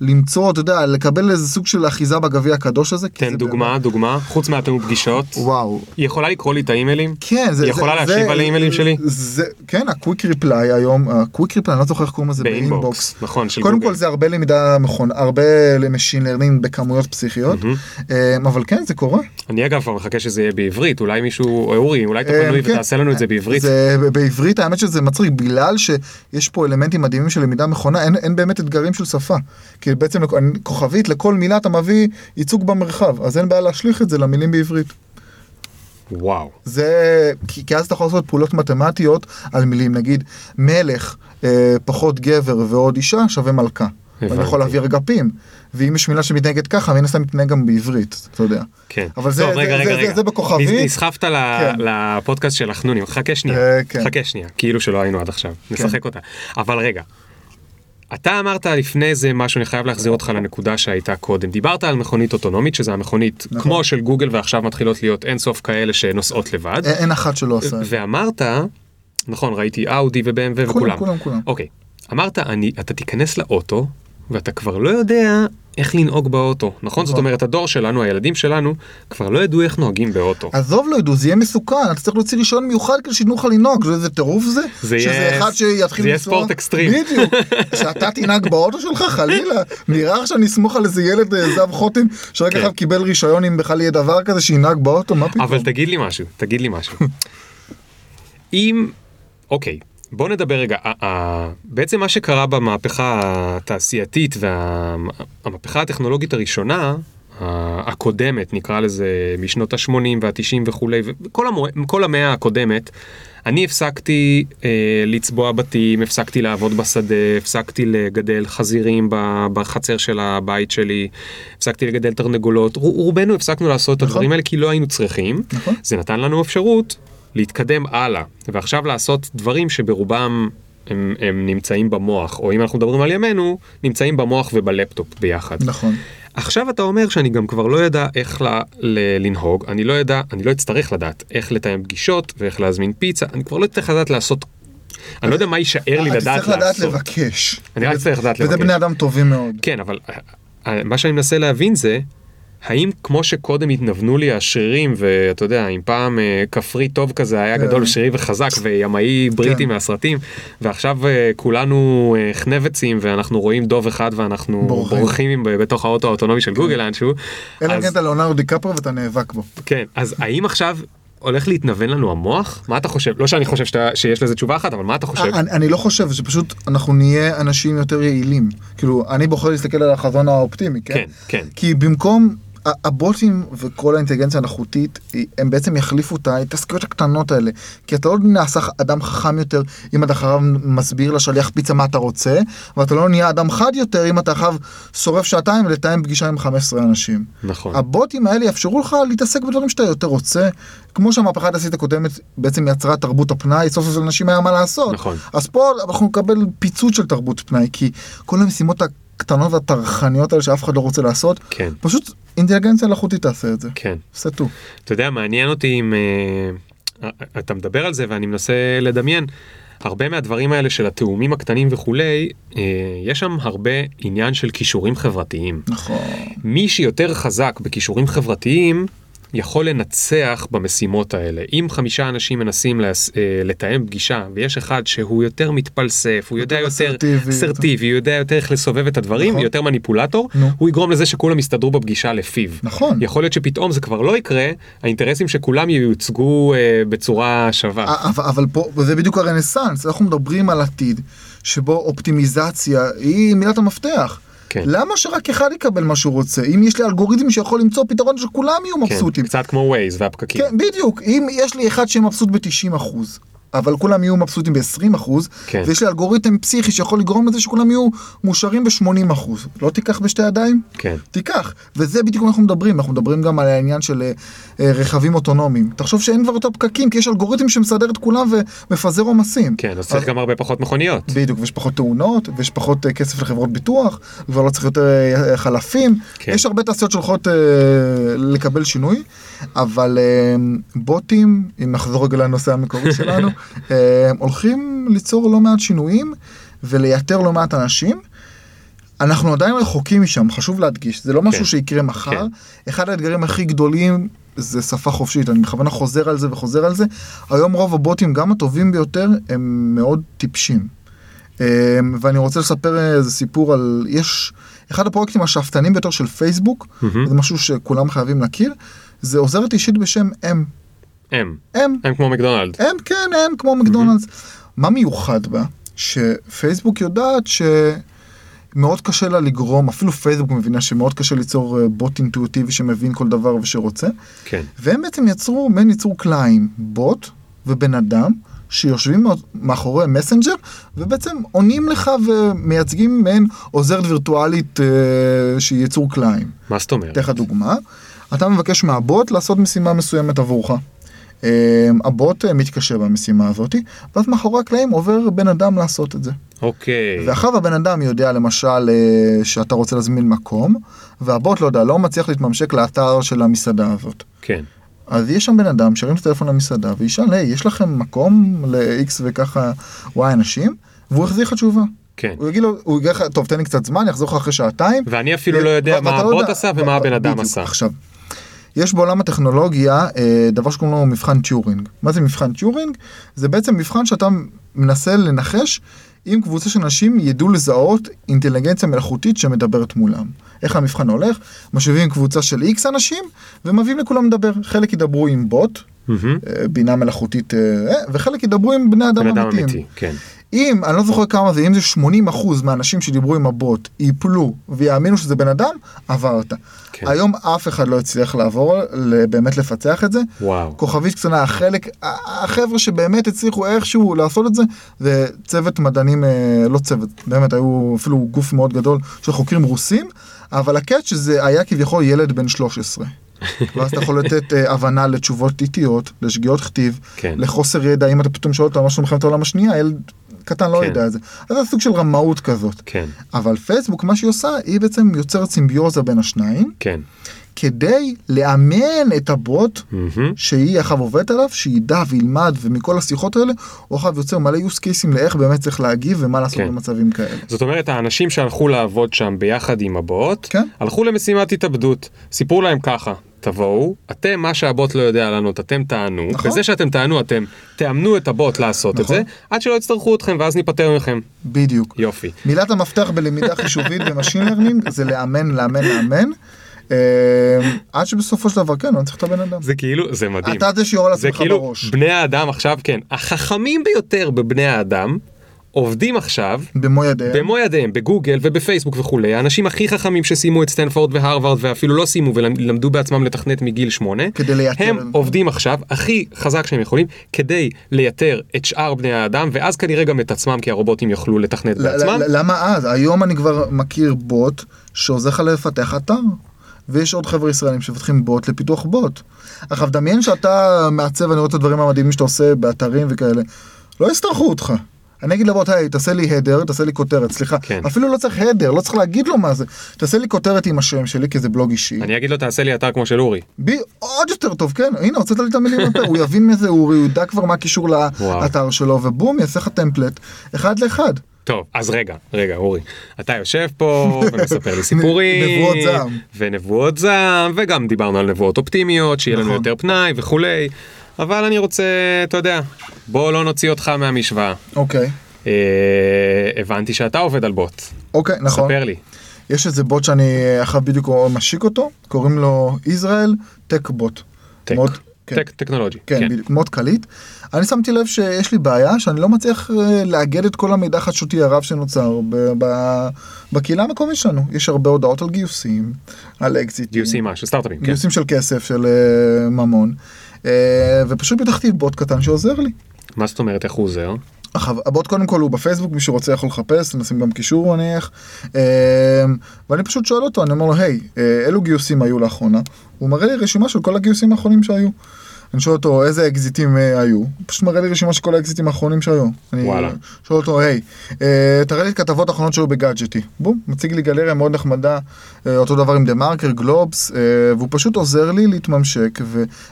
למצוא, אתה יודע, לקבל איזה סוג של אחיזה בגביע הקדוש הזה.
תן דוגמה,
באמת-
דוגמה, חוץ מהתיאום פגישות.
וואו.
היא יכולה לקרוא לי את האימיילים?
כן, זה...
היא יכולה
זה-
להשיב
זה-
על האימיילים שלי?
זה, כן, ה quick reply היום, ה quick reply, אני לא זוכר איך קוראים לזה
ב
Inbox.
נכון, של
קודם
גוגל.
כל זה הרבה למידת מכונה, הרבה ל machine learning בכמויות פסיכיות, אה, אבל כן, זה קורה.
אני אגב כבר מחכה שזה יהיה בעברית, אולי מישהו, או אורי, אולי אתה
אה, כן.
ותעשה לנו את זה בעברית.
זה בעברית האמת שזה מצחיק בגלל שיש פה אלמנטים מדהימים של למידה מכונה אין, אין באמת אתגרים של שפה. כי בעצם אני- כוכבית לכל מילה אתה מביא ייצוג במרחב אז אין בעיה להשליך את זה למילים בעברית.
וואו.
זה כי, כי אז אתה יכול לעשות פעולות מתמטיות על מילים נגיד מלך אה, פחות גבר ועוד אישה שווה מלכה. ואני
הבנתי.
יכול להעביר אגפים ואם יש מילה שמתנהגת ככה מן הסתם מתנהג גם בעברית אתה יודע.
כן.
אבל זה-
טוב,
זה-
רגע,
זה-
רגע,
זה-
רגע.
זה בכוכבית.
נס- נסחפת ל-
כן.
לפודקאסט של החנונים, חכה שנייה,
אה, כן.
חכה שנייה, כאילו שלא היינו עד עכשיו, נשחק אותה. אבל רגע, אתה אמרת לפני זה משהו, אני חייב להחזיר אותך לנקודה שהייתה קודם. דיברת על מכונית אוטונומית, שזה המכונית
נכון.
כמו של גוגל ועכשיו מתחילות להיות אינסוף כאלה שנוסעות לבד.
אין, אין אחת שלא עושה.
ואמרת, נכון, ראיתי אאודי ו-BMW וכולם.
כולם כולם.
אוקיי, אמרת, אני, אתה תיכנס לאוטו, ואתה כבר לא יודע איך לנהוג באוטו, נכון? זאת
נכון.
אומרת, הדור שלנו, הילדים שלנו, כבר לא ידעו איך נוהגים באוטו.
עזוב לא ידעו, זה יהיה מסוכן, אתה צריך להוציא רישיון מיוחד כדי שייתנו לך לנהוג, זה איזה טירוף זה?
זה
שזה
יהיה-
אחד שיתחיל
זה יהיה
לנסוע-
ספורט אקסטרים.
בדיוק, <laughs> שאתה תנהג באוטו שלך חלילה, נראה עכשיו נסמוך על איזה ילד אה, זב חוטם, שרק
כן.
קיבל רישיון אם בכלל יהיה דבר כזה שינהג באוטו, מה פתאום?
אבל תגיד לי משהו, תגיד לי משהו. <laughs> אם, אוקיי, בוא נדבר רגע, בעצם מה שקרה במהפכה התעשייתית והמהפכה הטכנולוגית הראשונה, הקודמת, נקרא לזה, משנות ה-80 וה-90 וכולי, וכל המו- כל המאה הקודמת, אני הפסקתי אה, לצבוע בתים, הפסקתי לעבוד בשדה, הפסקתי לגדל חזירים בחצר של הבית שלי, הפסקתי לגדל תרנגולות, רו- רובנו הפסקנו לעשות את
נכון.
הדברים האלה כי לא היינו צריכים.
נכון.
זה נתן לנו אפשרות להתקדם הלאה, ועכשיו לעשות דברים שברובם הם, הם נמצאים במוח, או אם אנחנו מדברים על ימינו, נמצאים במוח ובלפטופ ביחד.
נכון.
עכשיו אתה אומר שאני גם כבר לא יודע איך ל, ל, לנהוג, אני לא יודע, אני לא אצטרך לדעת איך לתאם פגישות ואיך להזמין פיצה, אני כבר לא אצטרך לדעת לעשות, אני לא יודע מה יישאר לי
אתה
לדעת
צריך לדעת
לעשות.
לבקש.
אני רק צריך לדעת
וזה
לבקש.
בני אדם טובים מאוד.
כן, אבל אה, אה, מה שאני מנסה להבין זה, האם כמו שקודם התנוונו לי השרירים, ואתה יודע, אם פעם אה, כפרי טוב כזה היה
כן.
גדול ושרירי וחזק וימאי בריטי
כן.
מהסרטים, ועכשיו אה, כולנו אה, חנבצים ואנחנו רואים דוב אחד ואנחנו
בורחים.
בתוך האוטו האוטונומי של גוגל לאנשהו,
אלא אם כן אתה לאונרדו דיקפרו ואתה נאבק בו.
כן, אז האם עכשיו הולך להתנוון לנו המוח? מה אתה חושב? לא שאני חושב שאתה- שיש לזה תשובה אחת, אבל מה אתה חושב?
אני, אני לא חושב שפשוט אנחנו נהיה אנשים יותר יעילים. כאילו, אני בוחר להסתכל על החזון האופטימי, כן?
כן, כן.
כי במקום, הבוטים וכל האינטליגנציה המלאכותית, הם בעצם יחליפו את ההתעסקויות הקטנות האלה. כי אתה לא נעשה אדם חכם יותר אם אתה אחריו מסביר לשליח פיצה מה אתה רוצה, ואתה לא נהיה אדם חד יותר אם אתה אחריו שורף שעתיים לתאם פגישה עם 15 אנשים.
נכון.
הבוטים האלה יאפשרו לך להתעסק בדברים שאתה יותר רוצה, כמו שהמהפכה התעשית הקודמת בעצם יצרה תרבות הפנאי, סוף סוף לאנשים היה מה לעשות.
נכון.
אז פה אנחנו נקבל פיצוץ של תרבות פנאי, כי כל המשימות הקטנות והטרחניות האלה שאף אחד לא רוצה לעשות,
כן.
פשוט אינטליגנציה מלאכותית תעשה את זה.
כן.
סטו.
אתה יודע, מעניין אותי אם... אה, אתה מדבר על זה ואני מנסה לדמיין. הרבה מהדברים האלה של התאומים הקטנים וכולי, אה, יש שם הרבה עניין של כישורים חברתיים.
נכון.
מי שיותר חזק בכישורים חברתיים, יכול לנצח במשימות האלה. אם חמישה אנשים מנסים לס... אה, לתאם פגישה, ויש אחד שהוא יותר מתפלסף, הוא יודע
יותר אסרטיבי,
הוא יודע יותר איך לסובב את הדברים,
נכון.
יותר מניפולטור,
נו.
הוא יגרום לזה שכולם יסתדרו בפגישה לפיו.
נכון.
יכול להיות שפתאום זה כבר לא יקרה, האינטרסים שכולם ייוצגו אה, בצורה שווה.
אבל, אבל פה, וזה בדיוק הרנסאנס, אנחנו מדברים על עתיד שבו אופטימיזציה היא מילת המפתח.
כן.
למה שרק אחד יקבל מה שהוא רוצה? אם יש לי אלגוריתם שיכול למצוא פתרון שכולם יהיו
כן,
מבסוטים.
קצת כמו ווייז והפקקים.
כן, בדיוק. אם יש לי אחד שמבסוט ב-90 אחוז, אבל כולם יהיו מבסוטים ב-20 אחוז,
כן.
ויש לי אלגוריתם פסיכי שיכול לגרום לזה שכולם יהיו מאושרים ב-80 אחוז. לא תיקח בשתי ידיים?
כן.
תיקח. וזה בדיוק מה אנחנו מדברים. אנחנו מדברים גם על העניין של אה, אה, רכבים אוטונומיים. תחשוב שאין כבר יותר פקקים, כי יש אלגוריתם שמסדר את כולם ומפזר עומסים.
כן, אז צריך גם הרבה פחות מכוניות.
בדיוק, ויש פחות תאונות, ויש פחות אה, כסף לחברות ביטוח, כבר לא צריך יותר אה, חלפים.
כן.
יש הרבה תעשיות שהולכות אה, לקבל שינוי, אבל אה, בוטים, אם נחזור רגע לנושא המקורי <laughs> שלנו, אה, הולכים ליצור לא מעט שינויים ולייתר לא מעט אנשים. אנחנו עדיין רחוקים משם, חשוב להדגיש, זה לא משהו
כן.
שיקרה מחר.
כן.
אחד האתגרים הכי גדולים זה שפה חופשית, אני בכוונה חוזר על זה וחוזר על זה. היום רוב הבוטים, גם הטובים ביותר, הם מאוד טיפשים. אמ, ואני רוצה לספר איזה סיפור על, יש, אחד הפרויקטים השאפתנים ביותר של פייסבוק,
מהמם.
זה משהו שכולם חייבים להכיר, זה עוזרת אישית בשם אם.
הם.
אם,
הם כמו מקדונלד.
הם, כן, הם כמו מקדונלדס. מה מיוחד בה? שפייסבוק יודעת שמאוד קשה לה לגרום, אפילו פייסבוק מבינה שמאוד קשה ליצור אה, בוט אינטואיטיבי שמבין כל דבר ושרוצה,
כן.
והם בעצם יצרו מעין יצור כלאיים, בוט ובן אדם, שיושבים מאחורי מסנג'ר, ובעצם עונים לך ומייצגים מעין עוזרת וירטואלית אה, שהיא יצור כלאיים.
מה זאת אומרת?
אתן לך דוגמה, אתה מבקש מהבוט לעשות משימה מסוימת עבורך. Um, הבוט uh, מתקשר במשימה הזאת, ואז מאחורי הקלעים עובר בן אדם לעשות את זה.
אוקיי.
ואחר הבן אדם יודע למשל uh, שאתה רוצה להזמין מקום, והבוט לא יודע, לא מצליח להתממשק לאתר של המסעדה הזאת.
כן.
אז יש שם בן אדם שירים את הטלפון למסעדה וישאל, היי, יש לכם מקום ל-X וככה Y אנשים? והוא יחזיר לך תשובה.
כן.
הוא יגיד לו, הוא יגיד לך, טוב, תן לי קצת זמן, יחזור לך אחרי שעתיים.
ואני אפילו לא יודע מה
לא
הבוט
יודע-
עשה ומה הבן אדם. עשה.
עכשיו, יש בעולם הטכנולוגיה אה, דבר שקוראים לו מבחן טיורינג. מה זה מבחן טיורינג? זה בעצם מבחן שאתה מנסה לנחש אם קבוצה של אנשים ידעו לזהות אינטליגנציה מלאכותית שמדברת מולם. איך המבחן הולך? משיבים קבוצה של איקס אנשים ומביאים לכולם לדבר. חלק ידברו עם בוט. אה, בינה מלאכותית, אה, וחלק ידברו עם בני אדם אמיתיים.
אמיתי, כן.
אם, אני לא זוכר כמה זה, אם זה 80 אחוז מהאנשים שדיברו עם הבוט ייפלו ויאמינו שזה בן אדם, עברת.
כן.
היום אף אחד לא הצליח לעבור, באמת לפצח את זה.
וואו.
כוכבית קטנה, החלק, החבר'ה שבאמת הצליחו איכשהו לעשות את זה, זה צוות מדענים, אה, לא צוות, באמת היו אפילו גוף מאוד גדול של חוקרים רוסים, אבל הקאץ' שזה היה כביכול ילד בן 13. <laughs> ואז אתה יכול לתת אה, הבנה לתשובות איטיות, לשגיאות כתיב,
כן.
לחוסר ידע, אם אתה פתאום שואל אותו על משהו במלחמת העולם השנייה, ילד קטן לא
כן.
יודע את זה. אז זה סוג של רמאות כזאת.
כן.
אבל פייסבוק, מה שהיא עושה, היא בעצם יוצרת סימביוזה בין השניים,
כן.
כדי לאמן את הבוט
מהמם.
שהיא עכשיו עובדת עליו, שידע וילמד, ומכל השיחות האלה, הוא עכשיו יוצר מלא use cases לאיך באמת צריך להגיב ומה לעשות
כן.
במצבים כאלה.
זאת אומרת, האנשים שהלכו לעבוד שם ביחד עם הבוט,
כן.
הלכו למשימת התאבדות, סיפרו להם ככה, תבואו, אתם מה שהבוט לא יודע לענות, אתם תענו,
נכון.
בזה שאתם תענו, אתם תאמנו את הבוט לעשות את
נכון.
זה, עד שלא יצטרכו אתכם ואז ניפטר מכם.
בדיוק.
יופי.
מילת המפתח בלמידה <laughs> חישובית ב machine learning זה לאמן, לאמן, לאמן. אה, עד שבסופו של דבר כן, לא צריך את הבן אדם.
זה כאילו, זה מדהים.
אתה זה שיורה
זה
לעצמך
כאילו,
בראש.
בני האדם עכשיו, כן, החכמים ביותר בבני האדם, עובדים עכשיו
במו ידיהם.
במו ידיהם בגוגל ובפייסבוק וכולי האנשים הכי חכמים שסיימו את סטנפורד והרווארד ואפילו לא סיימו ולמדו בעצמם לתכנת מגיל שמונה
כדי לייתר
הם. עובדים עכשיו הכי חזק שהם יכולים כדי לייתר את שאר בני האדם ואז כנראה גם את עצמם כי הרובוטים יוכלו לתכנת בעצמם.
למה אז? היום אני כבר מכיר בוט שעוזר לך לפתח אתר. ויש עוד חבר'ה ישראלים שמפתחים בוט לפיתוח בוט. עכשיו דמיין שאתה מעצב, אני רואה את הדברים המדהימים שאתה עושה באתרים וכאלה. לא יצטרכו אותך. אני אגיד לבוט, היי, תעשה לי הדר, תעשה לי כותרת, סליחה.
כן.
אפילו לא צריך הדר, לא צריך להגיד לו מה זה. תעשה לי כותרת עם השם שלי, כי זה בלוג אישי.
אני אגיד לו תעשה לי אתר כמו של אורי.
בי, עוד יותר טוב, כן, הנה, הוצאת לי את המילים יותר, הוא יבין מזה, הוא הוא ידע כבר מה הקישור. לאתר שלו, ובום, יעשה לך טמפלט, אחד לאחד.
טוב אז רגע רגע אורי אתה יושב פה <laughs> ומספר לי סיפורים
נבואות זעם.
ונבואות זעם וגם דיברנו על נבואות אופטימיות שיהיה לנו
נכון.
יותר פנאי וכולי אבל אני רוצה אתה יודע בוא לא נוציא אותך מהמשוואה.
אוקיי,
אה, הבנתי שאתה עובד על בוט
אוקיי, נכון.
ספר לי.
יש איזה בוט שאני עכשיו בדיוק משיק אותו, קוראים לו ישראל טק בוט.
טק.
מאוד- כן.
טק טכנולוגי.
כן, בדיוק, מאוד קליט. אני שמתי לב שיש לי בעיה שאני לא מצליח אה, לאגד את כל המידע החדשותי הרב שנוצר ב- ב- בקהילה המקומית שלנו. יש הרבה הודעות על גיוסים, על אקזיטים.
גיוסים מה? של סטארט-אפים. כן.
גיוסים של כסף, של אה, ממון. אה, ופשוט פיתחתי בוט קטן שעוזר לי.
מה זאת אומרת איך הוא עוזר?
הבוט קודם כל הוא בפייסבוק, מי שרוצה יכול לחפש, נשים גם קישור נניח. אה, ואני פשוט שואל אותו, אני אומר לו, היי, אה, אילו גיוסים היו לאחרונה? הוא מראה לי רשימה של כל הגיוסים האחרונים שהיו. אני שואל אותו איזה אקזיטים אה, היו, הוא פשוט מראה לי רשימה של כל האקזיטים האחרונים שהיו. אני
וואלה.
שואל אותו, היי, אה, תראה לי את כתבות האחרונות שהיו בגאדג'טי. בום, מציג לי גלריה מאוד נחמדה, אה, אותו דבר עם דה מרקר, גלובס, אה, והוא פשוט עוזר לי להתממשק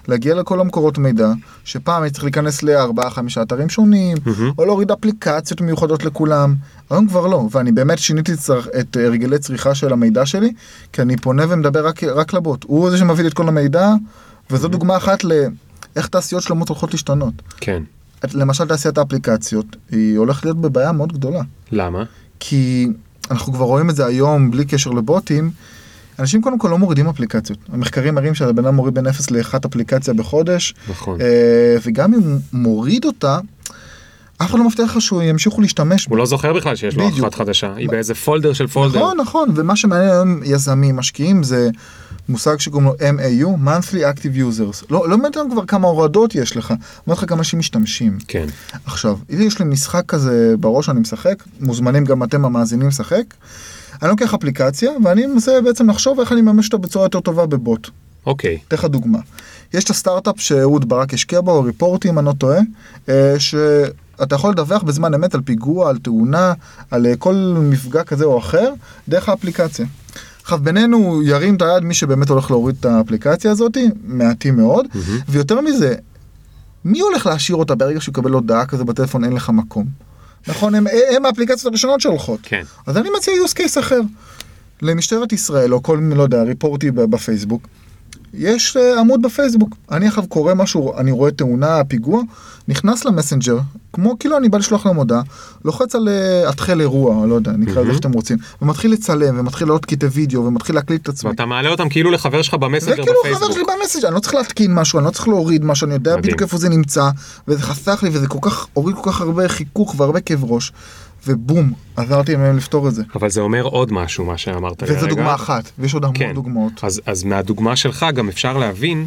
ולהגיע לכל המקורות מידע, שפעם הייתי צריך להיכנס לארבעה, חמישה אתרים שונים, או להוריד אפליקציות מיוחדות לכולם. היום כבר לא, ואני באמת שיניתי צר- את הרגלי צריכה של המידע שלי, כי אני פונה ומדבר רק, רק לבוט. הוא זה שמביא לי את כל המידע, וזו דוגמה אחת לאיך תעשיות שלמות הולכות להשתנות.
כן.
את- למשל תעשיית האפליקציות, היא הולכת להיות בבעיה מאוד גדולה.
למה?
כי אנחנו כבר רואים את זה היום בלי קשר לבוטים. אנשים קודם כל לא מורידים אפליקציות. המחקרים מראים שהבן אדם מוריד בין 0 ל-1 אפליקציה בחודש,
נכון.
אה, וגם אם הוא מוריד אותה, אף אחד לא מבטיח לך שהוא ימשיכו להשתמש.
הוא לא זוכר בכלל שיש לו. אחת חדשה היא באיזה פולדר של פולדר.
נכון, נכון, ומה שמעניין היום יזמים, משקיעים, זה מושג שקוראים לו MAU, monthly active users. לא, לא מעניין כבר כמה הורדות יש לך, אומר לך כמה אנשים משתמשים.
כן.
עכשיו, יש לי משחק כזה בראש שאני משחק, מוזמנים גם אתם המאזינים לשחק. אני לוקח אפליקציה ואני מנסה בעצם לחשוב איך אני מממש אותה בצורה יותר טובה בבוט.
אוקיי.
אתן לך דוגמה. יש את הסטארט-אפ שאהוד ברק השקיע בו, ריפורטי אם אני לא טועה, אה, שאתה יכול לדווח בזמן אמת על פיגוע, על תאונה, על אה, כל מפגע כזה או אחר, דרך האפליקציה. עכשיו בינינו ירים את היד מי שבאמת הולך להוריד את האפליקציה הזאת, מעטים מאוד, ויותר מזה, מי הולך להשאיר אותה ברגע שהוא יקבל הודעה כזה בטלפון אין לך מקום? נכון, הם, הם האפליקציות הראשונות שהולכות.
כן.
אז אני מציע use case אחר. למשטרת ישראל, או כל, לא יודע, ריפורטי בפייסבוק, יש uh, עמוד בפייסבוק. אני עכשיו קורא משהו, אני רואה תאונה, פיגוע, נכנס למסנג'ר, כמו כאילו אני בא לשלוח להם הודעה, לוחץ על uh, התחל אירוע, לא יודע, נקרא לזה איך שאתם רוצים, ומתחיל לצלם, ומתחיל לעלות קטעי וידאו, ומתחיל להקליט את עצמי.
ואתה מעלה אותם כאילו לחבר שלך במסנג'ר
וכאילו חבר
בפייסבוק.
שלי במסנג'ר, אני לא צריך להתקין משהו, אני לא צריך להוריד משהו, אני יודע. בדיוק איפה זה נמצא, וזה חסך לי, וזה כל כך, הוריד כל כך הרבה חיכוך והרבה כאב ראש, ובום, עזרתי להם לפתור את זה.
אבל זה אומר עוד משהו מה שאמרת לי
וזו. דוגמה אחת, ויש עוד המון
כן.
דוגמאות.
אז, אז מהדוגמה שלך גם אפשר להבין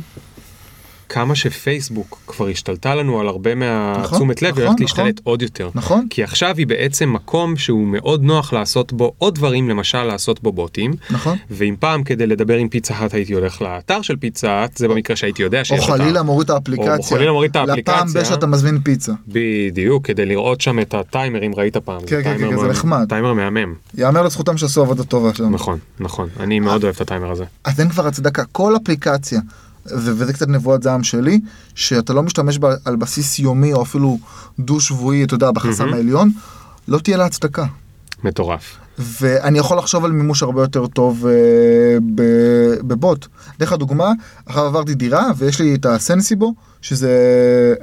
כמה שפייסבוק כבר השתלטה לנו על הרבה מהתשומת לב,
נכון,
והיא הולכת
נכון.
להשתלט עוד יותר.
נכון.
כי עכשיו היא בעצם מקום שהוא מאוד נוח לעשות בו עוד דברים, למשל לעשות בו בוטים.
נכון.
ואם פעם כדי לדבר עם פיצה האט הייתי הולך לאתר של פיצה האט, זה במקרה שהייתי יודע
או
שיש אתר.
חלילה מוריד את האפליקציה.
או חלילה מוריד את האפליקציה.
לפעם בשאתה מזמין פיצה.
בדיוק, כדי לראות שם את הטיימר, אם ראית פעם.
כן, כן, כן, זה נחמד.
טיימר מהמם.
יאמר לזכותם שעשו עבודה טובה שם.
נכון, נכון. אני מאוד אוהב את הטיימר הזה.
אז אין כבר הצדקה, כל אפליקציה, ו- וזה קצת נבואת זעם שלי, שאתה לא משתמש בה על בסיס יומי או אפילו דו-שבועי, אתה יודע, בחסם העליון, לא תהיה לה הצדקה.
מטורף.
ואני יכול לחשוב על מימוש הרבה יותר טוב אה, בבוט. דרך הדוגמה, עכשיו עברתי דירה ויש לי את הסנסיבו, שזה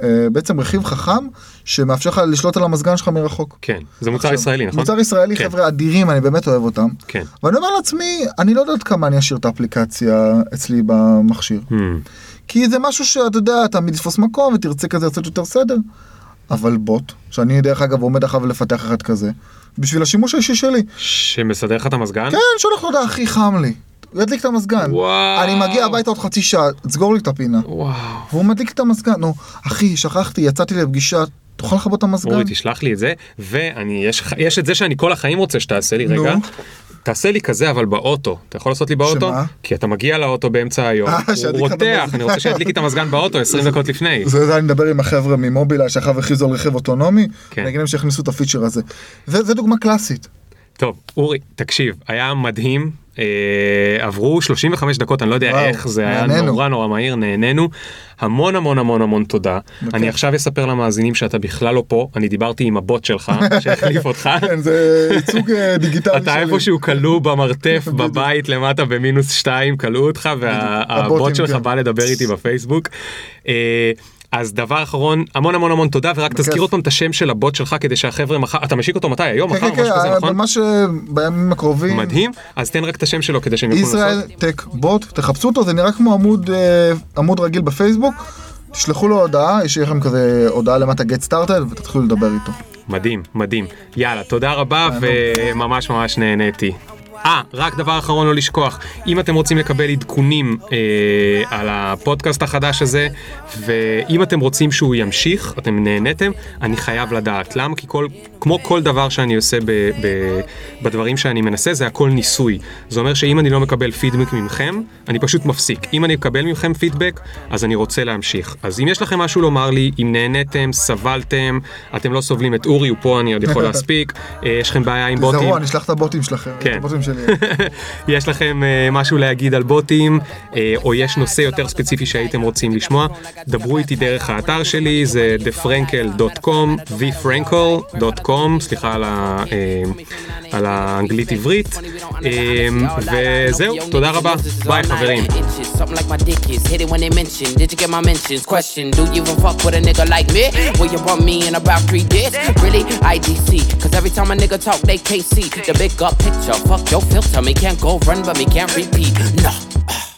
אה, בעצם רכיב חכם שמאפשר לך לשלוט על המזגן שלך מרחוק.
כן, זה מוצר
עכשיו,
ישראלי, נכון?
מוצר ישראלי,
כן.
חבר'ה אדירים, אני באמת אוהב אותם.
כן.
ואני אומר לעצמי, אני לא יודעת כמה אני אשאיר את האפליקציה אצלי במכשיר.
Hmm.
כי זה משהו שאתה יודע, אתה תמיד תתפוס מקום ותרצה כזה לעשות יותר סדר. אבל בוט, שאני דרך אגב עומד אחריו לפתח אחד כזה, בשביל השימוש האישי שלי.
שמסדר לך את המזגן?
כן, שולח לו הודעה, הכי חם לי. הוא ידליק את המזגן.
וואו.
אני מגיע הביתה עוד חצי שעה, תסגור לי את הפינה.
וואו.
והוא מדליק את המזגן, נו, אחי, שכחתי, יצאתי לפגישה, תוכל לכבות את המזגן?
אורי, תשלח לי את זה, ואני, יש, יש את זה שאני כל החיים רוצה שתעשה לי. רגע. תעשה לי כזה אבל באוטו, אתה יכול לעשות לי באוטו?
שמה?
כי אתה מגיע לאוטו באמצע היום,
אה,
הוא רותח. אני רוצה שידליק לי את המזגן באוטו 20 דקות לפני.
זה זה אני מדבר עם החבר'ה ממובילאיי שאחר הכריזו על רכב אוטונומי,
כן.
אני אגיד להם שיכניסו את הפיצ'ר הזה. זה דוגמה קלאסית.
טוב, אורי, תקשיב, היה מדהים, עברו 35 דקות, אני לא יודע
וואו,
איך, זה היה. נורא נורא מהיר, נהנינו. המון המון המון המון תודה. אני עכשיו אספר למאזינים שאתה בכלל לא פה, אני דיברתי עם הבוט שלך, <laughs> שהחליף אותך.
כן, זה ייצוג אה, <laughs> דיגיטלי
אתה איפשהו כלוא במרתף בבית למטה במינוס שתיים, כלאו אותך והבוט שלך. בא לדבר איתי בפייסבוק. אז דבר אחרון, המון המון המון תודה, ורק. תזכיר עוד פעם את השם של הבוט שלך כדי שהחבר'ה מחר, אתה משיק אותו מתי? היום,
כן,
מחר,
כן,
משהו כזה,
כן,
נכון?
ממש אה, בימים הקרובים.
מדהים, אז תן רק את השם שלו כדי שהם יוכלו
ישראל
לעשות.
טק בוט, תחפשו אותו, זה נראה כמו עמוד, אה, עמוד רגיל בפייסבוק, תשלחו לו הודעה, יש לכם כזה הודעה למטה get started ותתחילו לדבר איתו.
מדהים, מדהים. יאללה, תודה רבה. וממש ממש נהניתי. אה, רק דבר אחרון לא לשכוח, אם אתם רוצים לקבל עדכונים אה, על הפודקאסט החדש הזה, ואם אתם רוצים שהוא ימשיך, אתם נהניתם, אני חייב לדעת. למה? כי כל, כמו כל דבר שאני עושה ב, ב, בדברים שאני מנסה, זה הכל ניסוי. זה אומר שאם אני לא מקבל פידבק מכם, אני פשוט מפסיק. אם אני אקבל מכם פידבק, אז אני רוצה להמשיך. אז אם יש לכם משהו לומר לי, אם נהניתם, סבלתם, אתם לא סובלים את אורי, הוא פה, אני עוד יכול <laughs> להספיק, אה, יש לכם בעיה עם בוטים.
תזהרו, אני אשלח את הבוטים שלכם, את
כן.
הבוטים שלי.
יש לכם uh, משהו להגיד על בוטים, uh, או יש נושא יותר ספציפי שהייתם רוצים לשמוע, דברו איתי דרך האתר שלי, זה thefrankel.com, thefrankel.com, סליחה על, uh, האנגלית עברית, um, וזהו, תודה רבה, ביי חברים.
Something like my dick is hit it when they mention. Did you get my mentions? Question: Do you even fuck with a nigga like me? Will you bump me in about three days? Really? IDC. Cause every time a nigga talk, they can't see the big up picture. Fuck your filter. Me can't go run, but me can't repeat. No.